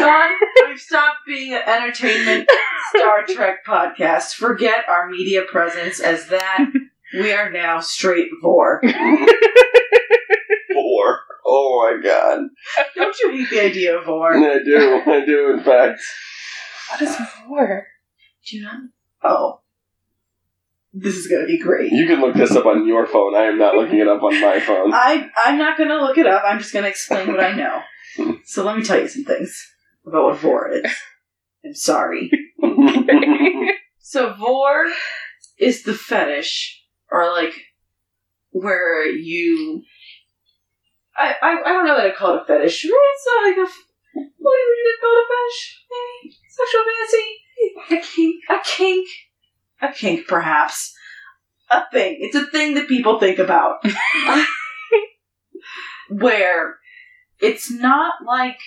gone. We've stopped being an entertainment Star Trek podcast. Forget our media presence as that. We are now straight vore. Four. Oh my god. Don't you hate the idea of vore? I do. I do, in fact. What is war? Do you not? Oh. This is gonna be great. You can look this up on your phone. I am not looking it up on my phone. I I'm not gonna look it up. I'm just gonna explain what I know. (laughs) So let me tell you some things about what vore is. I'm sorry. (laughs) So vore is the fetish, or like where you. I I, I don't know that I call it a fetish. It's not like a. What would you call it a fetish? Maybe sexual fantasy, a kink, a kink, a kink, perhaps. A thing. It's a thing that people think about. (laughs) where it's not like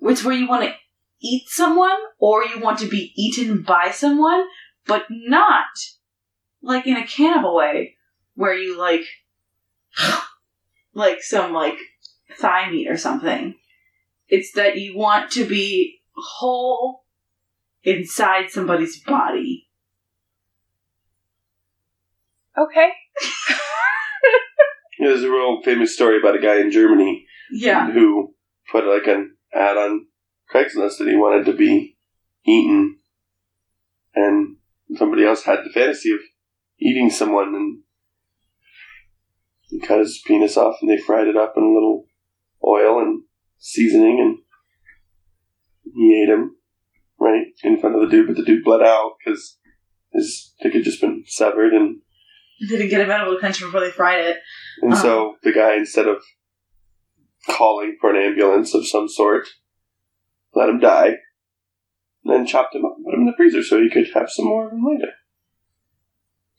it's where you want to eat someone or you want to be eaten by someone, but not like in a cannibal way where you like (sighs) like some like thigh meat or something. It's that you want to be whole inside somebody's body. Okay. (laughs) There's a real famous story about a guy in Germany Yeah. who put like an ad on Craigslist that he wanted to be eaten, and somebody else had the fantasy of eating someone, and he cut his penis off, and they fried it up in a little oil and seasoning, and he ate him right in front of the dude, but the dude bled out because his dick had just been severed, and Didn't get a medical attention before they fried it. and so um, the guy, instead of calling for an ambulance of some sort, let him die, and then chopped him up and put him in the freezer so he could have some more of him later.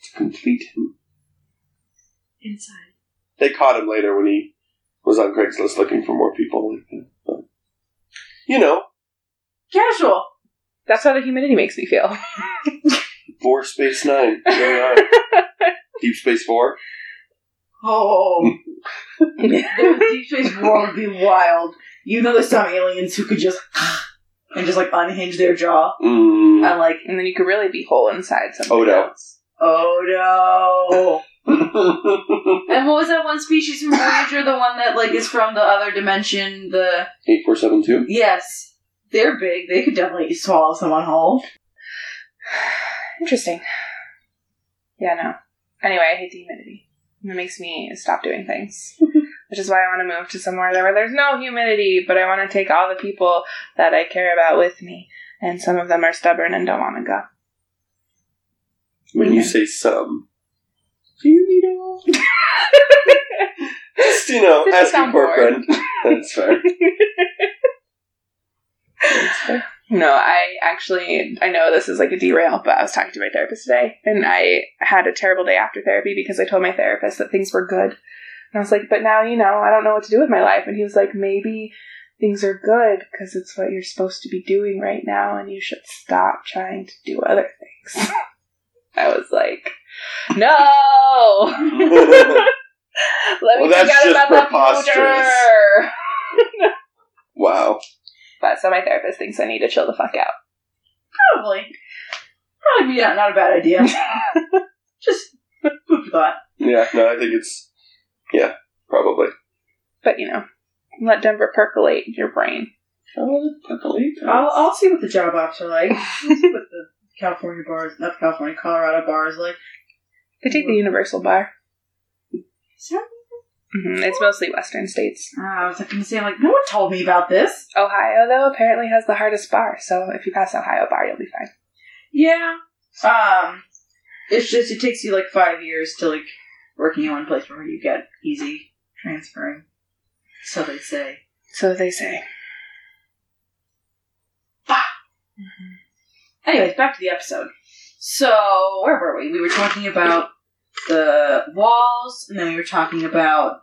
To complete him. Inside. They caught him later when he was on Craigslist looking for more people like that. But, you know, Casual. That's how the humidity makes me feel. (laughs) Four Space Nine. (laughs) There we. Deep Space Four. Oh. (laughs) the Deep Space Four would be wild. You know there's some aliens who could just (sighs) and just like unhinge their jaw Mm. and like, and then you could really be whole inside something Oh, no. else. oh no. (laughs) And what was that one species from Voyager? The one that like is from the other dimension. The Eight four seven two. yes, they're big. They could definitely swallow someone whole. Interesting. Yeah, no. Anyway, I hate the humidity. It makes me stop doing things. (laughs) Which is why I want to move to somewhere where there's no humidity, but I want to take all the people that I care about with me. And some of them are stubborn and don't want to go. When you say some, do you need all? Just you know, (laughs) Just ask your sound poor bored. friend. That's fair. (laughs) No, I actually, I know this is like a derail, but I was talking to my therapist today, and I had a terrible day after therapy because I told my therapist that things were good. And I was like, but now, you know, I don't know what to do with my life. And he was like, maybe things are good because it's what you're supposed to be doing right now, and you should stop trying to do other things. (laughs) I was like, no! (laughs) (laughs) Let me Well, that's just about the preposterous. Wow. But so my therapist thinks I need to chill the fuck out. Probably. Probably be not, not a bad idea. (laughs) Just food for thought. Yeah, no, I think it's. Yeah, probably. But you know, let Denver percolate in your brain. Oh, percolate. I'll, I'll see what the job ops are like. I'll see what the California bars, not California, Colorado bars like. They take the universal bar. So, hmm It's mostly Western states. uh, I was like going to say, I'm like, no one told me about this. Ohio, though, apparently has the hardest bar. So if you pass Ohio bar, you'll be fine. Yeah. Um, it's just it takes you like five years to like working in one place before you get easy transferring. So they say. So they say. Anyways, back to the episode. So where were we? We were talking about the walls, and then we were talking about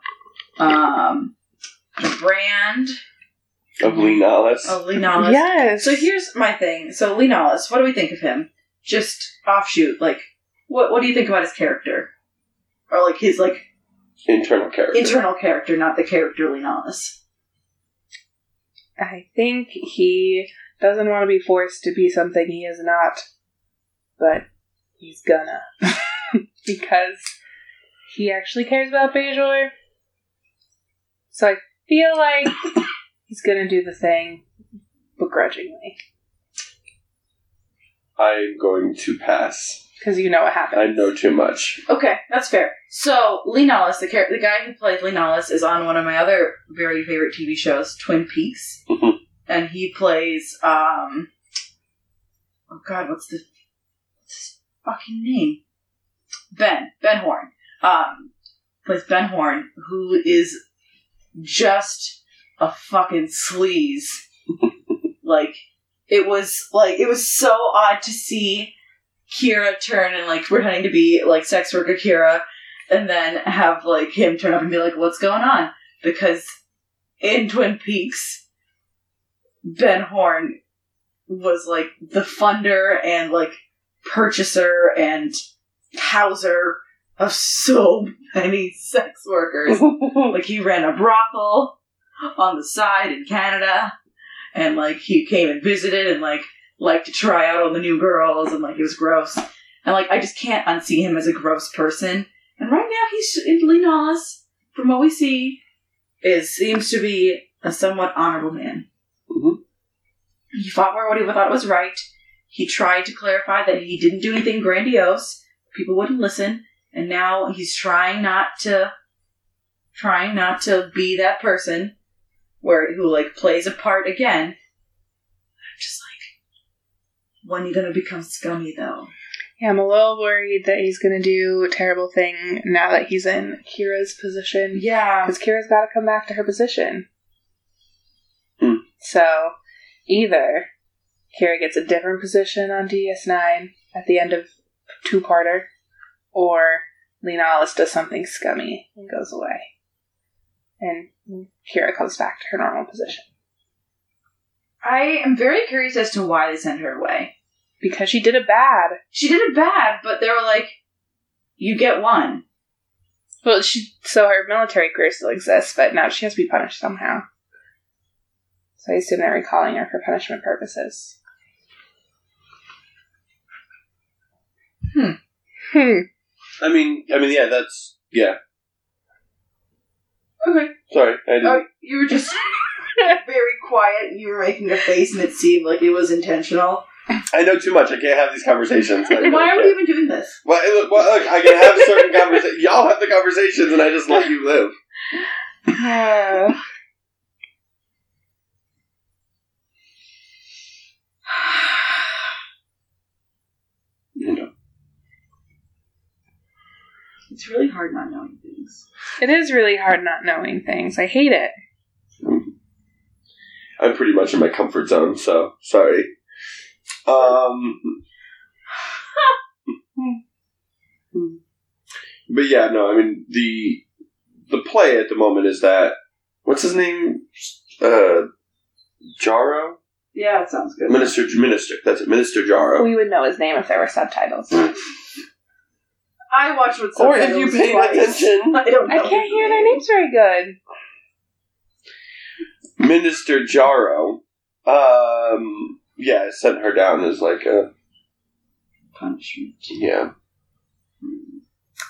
um the brand Of Li Nalas. of Li Nalas. Yes. So here's my thing. So Li Nalas, what do we think of him? Just offshoot, like what what do you think about his character? Or like his like Internal character. internal character, not the character Li Nalas. I think he doesn't want to be forced to be something he is not, but he's gonna. (laughs) (laughs) because he actually cares about Bajor. So I feel like (coughs) he's gonna do the thing begrudgingly. I'm going to pass. Because you know what happens. I know too much. Okay, that's fair. So Li Nalas, the char- the guy who plays Li Nalas, is on one of my other very favorite TV shows, Twin Peaks, Mhm. and he plays um. Oh God, what's the what's his fucking name? Ben Ben Horne. Um, plays Ben Horne, who is just a fucking sleaze. (laughs) like it was like it was so odd to see Kira turn and like pretending to be like sex worker Kira, and then have like him turn up and be like, "What's going on?" Because in Twin Peaks, Ben Horne was like the funder and like purchaser and houser of so many sex workers. (laughs) like he ran a brothel on the side in Canada, and like he came and visited and like liked to try out all the new girls, and like it was gross. And like I just can't unsee him as a gross person. And right now he's in Li Nalas, from what we see, is seems to be a somewhat honorable man. Mhm. He fought for what he thought was right. He tried to clarify that he didn't do anything grandiose. People wouldn't listen, and now he's trying not to, trying not to be that person where who like plays a part again. I'm just like, when are you gonna become scummy though? Yeah, I'm a little worried that he's gonna do a terrible thing now that he's in Kira's position. Yeah, Because Kira's got to come back to her position. Hmm. So, either Kira gets a different position on DS9 at the end of two-parter, or Li Nalas does something scummy and goes away. And Kira comes back to her normal position. I am very curious as to why they sent her away. Because she did it bad. She did it bad, but they were like, "You get one." Well, she so her military career still exists, but now she has to be punished somehow. So I assume they're recalling her for punishment purposes. Hmm. Hmm. I mean, I mean, yeah, that's yeah. Okay. Sorry, I didn't. Oh, you were just (laughs) very quiet. And you were making a face, and it seemed like it was intentional. I know too much. I can't have these conversations. Like, (laughs) Why are we even doing this? Well, look, well, look, I can have certain conversations. Y'all have the conversations, and I just let you live. Uh, (sighs) You know. It's really hard not knowing things. it is really hard not knowing things. I hate it. I'm pretty much in my comfort zone, so sorry. Um, (laughs) but yeah, no, I mean the the play at the moment is that what's his name? Uh, Jaro, Yeah, it sounds good. Minister Minister. That's it, Minister Jaro. We would know his name if there were subtitles. (laughs) I watch with Or subtitles if you pay twice. attention. (laughs) I don't know. I can't hear their names very good. Minister Jaro, um, yeah, sent her down as like a Punishment. yeah.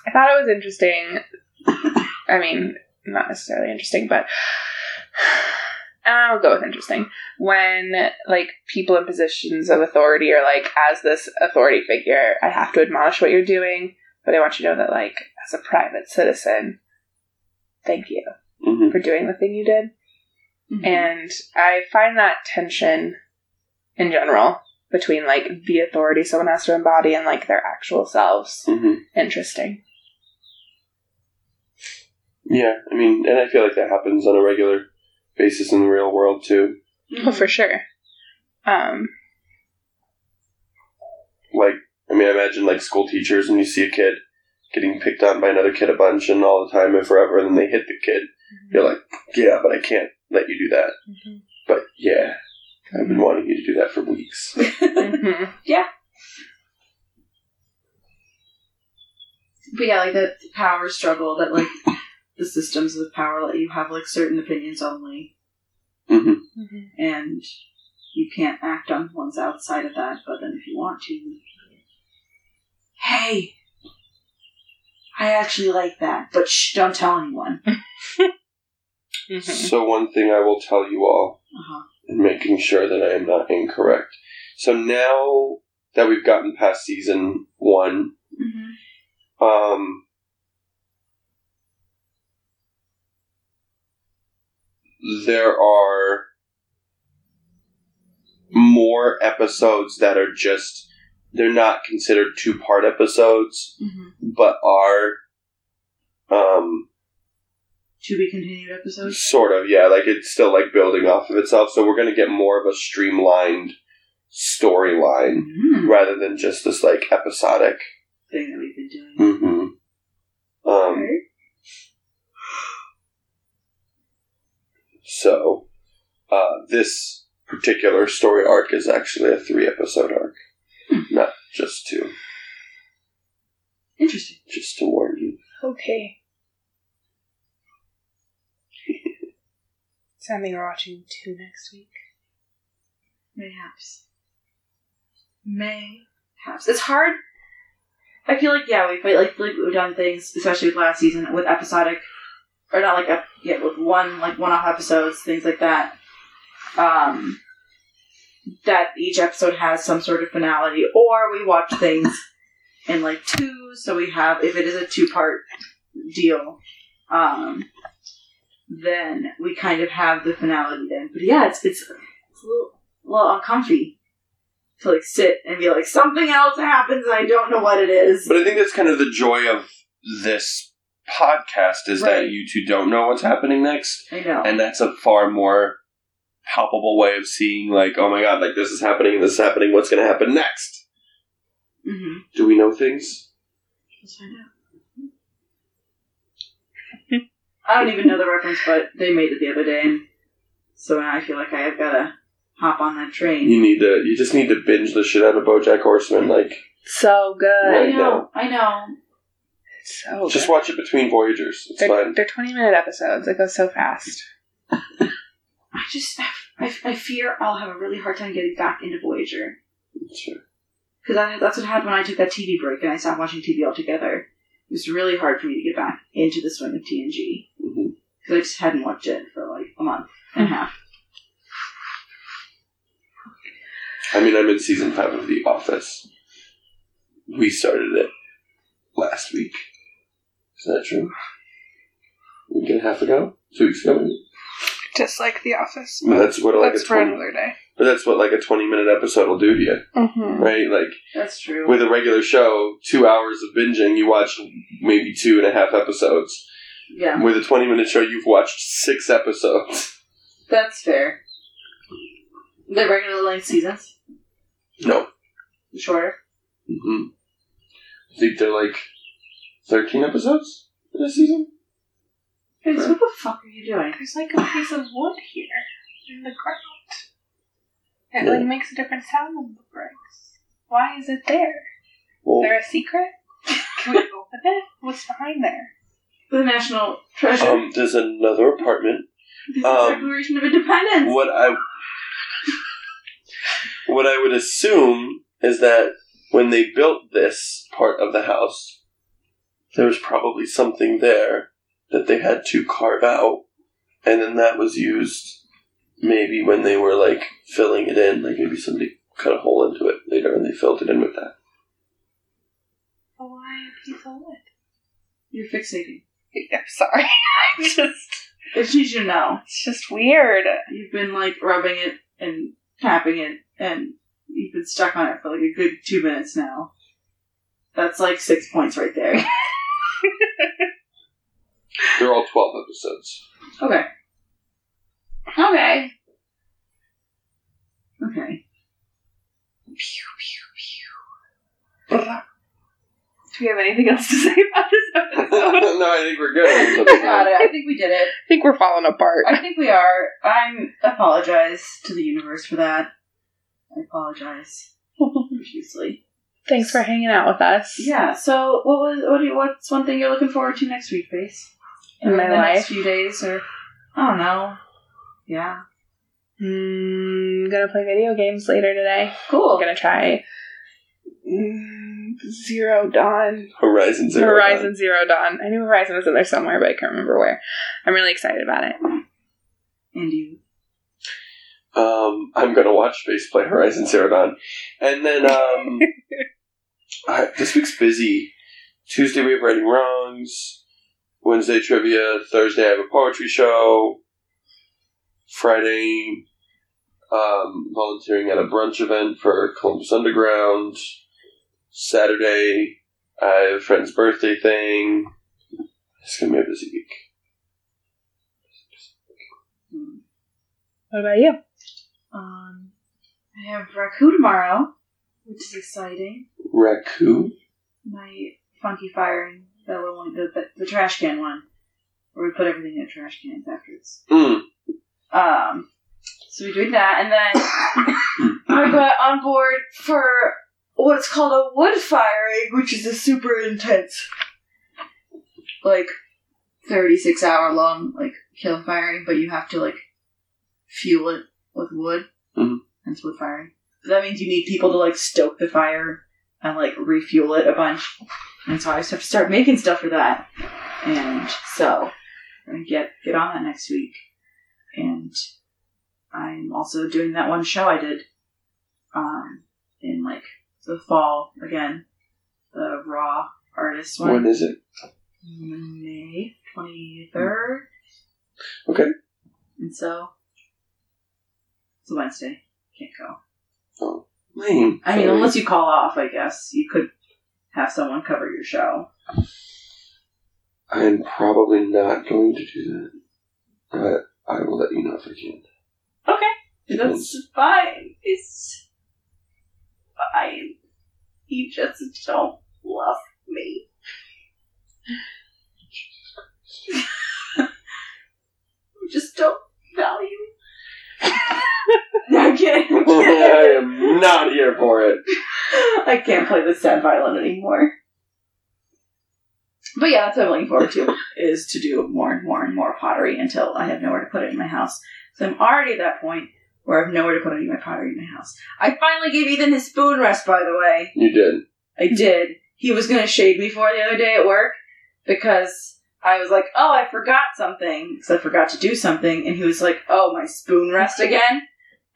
I thought it was interesting. I mean, not necessarily interesting, but (sighs) I'll go with interesting. When like people in positions of authority are like, as this authority figure, I have to admonish what you're doing, but I want you to know that like as a private citizen, thank you hmm for doing the thing you did. Mhm. And I find that tension in general between like the authority someone has to embody and like their actual selves hmm interesting. Yeah, I mean, and I feel like that happens on a regular basis in the real world too. Oh, for sure. Um, Like, I mean, I imagine like school teachers and you see a kid getting picked on by another kid a bunch and all the time and forever, and then they hit the kid. You're like, yeah, but I can't let you do that. But yeah, I've been wanting you to do that for weeks. (laughs) mhm. But yeah, like that power struggle that like the systems of power let you have like certain opinions only, hmm and you can't act on ones outside of that. But then if you want to, hey, I actually like that, but shh, don't tell anyone. Mhm. (laughs) (laughs) So one thing I will tell you all, Uh-huh. and making sure that I am not incorrect. So now that we've gotten past season one, Mm-hmm. um, there are more episodes that are just they're not considered two part episodes, Mm-hmm. but are um To be continued episodes. Sort of, yeah. Like it's still like building off of itself. So we're going to get more of a streamlined storyline Mm-hmm. rather than just this like episodic. Thing that we've been doing. Mm-hmm. Um. Okay. So, uh, this particular story arc is actually a three episode arc, not just two. Interesting. Just to warn you. Okay. Does that mean we're watching two next week? Mayhaps. Mayhaps. It's hard. I feel like yeah, we've like like we've done things, especially with last season, with episodic, or not like ep- yeah, with one like one-off episodes, things like that. Um, that each episode has some sort of finality, or we watch things (laughs) in like two, So we have if it is a two-part deal, um, then we kind of have the finality then. But yeah, it's it's it's a little, a little uncomfy to like sit and be like something else happens and I don't know what it is. But I think that's kind of the joy of this podcast is that you two don't know what's happening next. I know. and that's a far more palpable way of seeing like oh my god like this is happening this is happening what's going to happen next hmm do we know things Let's find out. I don't even know the reference, but they made it the other day, and so now I feel like I have gotta hop on that train. you need to you just need to binge the shit out of bojack horseman like So good. I know, now. I know. So just good. watch it between voyagers it's They're, fine they're 20 minute episodes. It goes so fast. (laughs) I just, I, I fear I'll have a really hard time getting back into Voyager. Sure. Because that's what happened when I took that TV break and I stopped watching TV altogether. It was really hard for me to get back into the swing of TNG. Mhm. Because I just hadn't watched it for like a month and a half. i mean i'm in season five of the office we started it last week is that true a week and a half ago two weeks ago maybe? Just like The Office. Well, that's what like That's a for 20 another day. but that's what like a 20 minute episode will do to you Mm-hmm. right like That's true. with a regular show, two hours of binging, you watch maybe two and a half episodes. yeah, With a 20 minute show, you've watched six episodes. (laughs) that's fair. The regular length seasons? No. Shorter? hmm I think they're like 13 episodes in a season? Guys, what the fuck are you doing? There's like a piece of wood here in the ground. It Yeah. like makes a different sound when it breaks. Why is it there? Is Well, there a secret? Can we open it? What's behind there? The national treasure. Um, there's another apartment. the um, Declaration of Independence. What I what I would assume is that when they built this part of the house, there was probably something there that they had to carve out, and then that was used maybe when they were like filling it in, like maybe somebody cut a hole into it later and they filled it in with that. Oh, why a piece of wood? You're fixating. (laughs) I'm sorry. (laughs) I just I just you to know. it's just weird. You've been like rubbing it and tapping it, and you've been stuck on it for like a good two minutes now. That's like six points right there. (laughs) They're all twelve episodes. Okay. Okay. Okay. Pew, pew, pew. Do we have anything else to (laughs) say about this episode? (laughs) no, I think we're good. (laughs) I got it. I think we did it. I think we're falling apart. I think we are. I'm apologize to the universe for that. I apologize profusely. Thanks for hanging out with us. Yeah. So, what was what? Do you, what's one thing you're looking forward to next week, base? In Or my the life? next few days, or I don't know. Yeah. Mm, gonna play video games later today. Cool. I'm gonna try mm, Zero Dawn. Horizon Zero. Horizon Zero Dawn. I knew Horizon was in there somewhere, but I can't remember where. I'm really excited about it. And you. Um, I'm gonna watch Space play Horizon Zero Dawn, and then um, (laughs) I, this week's busy. Tuesday we have writing wrongs. Wednesday trivia. Thursday I have a poetry show. Friday, um, volunteering at a brunch event for Columbus Underground. Saturday, I have a friend's birthday thing. It's gonna be a busy week. What about you? Um, I have Raku tomorrow, which is exciting. Raku. My funky firing, that little one, the, the, the trash can one, where we put everything in trash cans afterwards. Mm. Um, so we're doing that, and then I (coughs) got on board for what's called a wood firing, which is a super intense, like, 36 hour long, like, kiln firing, but you have to, like, fuel it with wood. Mhm. That's wood firing. So that means you need people to, like, stoke the fire and, like, refuel it a bunch. And so I just have to start making stuff for that. And so, I'm gonna get, get on that next week and I'm also doing that one show I did um, in like the fall again, the Raw artist one, When is it? May twenty third, Okay. and so it's a Wednesday. Can't go. Oh, lame. I mean, unless you call off, I guess you could have someone cover your show. I'm probably not going to do that. But I will let you know if I can. Okay, that's fine. It's fine. You just don't love me. You (laughs) just don't value. (laughs) no, I'm kidding. I'm (laughs) I am not here for it. (laughs) I can't play the sad violin anymore. But yeah, that's what I'm looking forward to (laughs) is to do more and more and more pottery until I have nowhere to put it in my house. So I'm already at that point where I have nowhere to put any of my pottery in my house. I finally gave Ethan his spoon rest, by the way. You did. I did. He was going to shade me for it the other day at work because I was like, oh, I forgot something because I forgot to do something. And he was like, oh, my spoon rest again?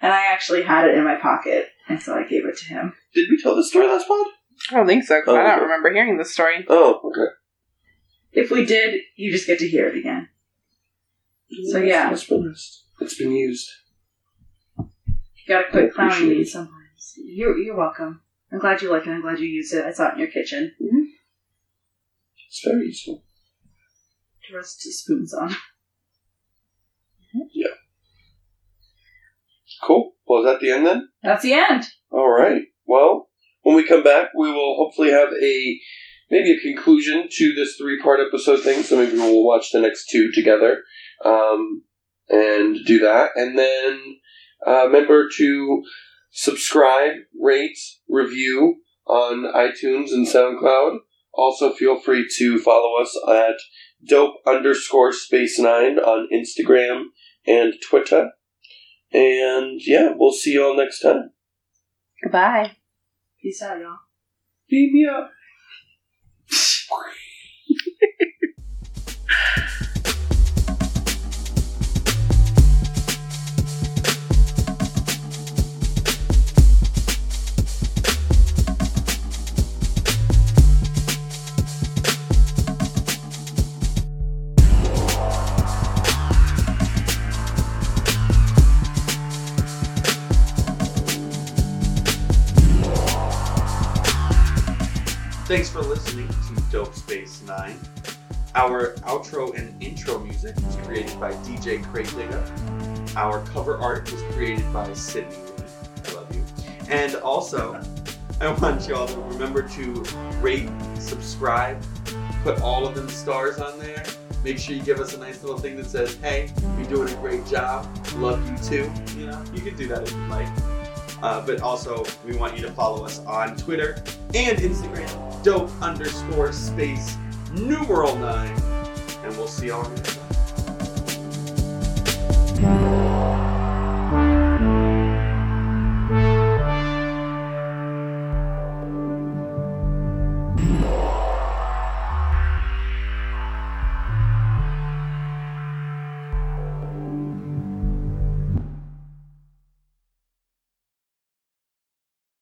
And I actually had it in my pocket. And so I gave it to him. Did we tell this story last pod? I don't think so, 'cause Oh, I don't okay. remember hearing this story. Oh, okay. If we did, you just get to hear it again. So, yeah. It's been rest. It's been used. You gotta quit I clowning appreciate me it. sometimes. You're, you're welcome. I'm glad you like it. I'm glad you used it. I saw it in your kitchen. Mm-hmm. It's very useful. To rest the spoons on. Cool. Well, is that the end then? That's the end. All right. Well, when we come back, we will hopefully have a maybe a conclusion to this three-part episode thing. So maybe we'll watch the next two together um, and do that, and then uh, remember to subscribe, rate, review on iTunes and SoundCloud. Also, feel free to follow us at dope underscore space nine on Instagram and Twitter. And yeah, we'll see you all next time. Goodbye. Peace out, y'all. Beam me up. (laughs) Our outro and intro music was created by DJ Craig Digger. Our cover art was created by Sydney I love you. And also, I want y'all to remember to rate, subscribe, put all of them stars on there. Make sure you give us a nice little thing that says, "Hey, you're doing a great job. Love you too." You know, you can do that if you like. Uh, but also, we want you to follow us on Twitter and Instagram, dope underscore space numeral nine. And we'll see y'all next time.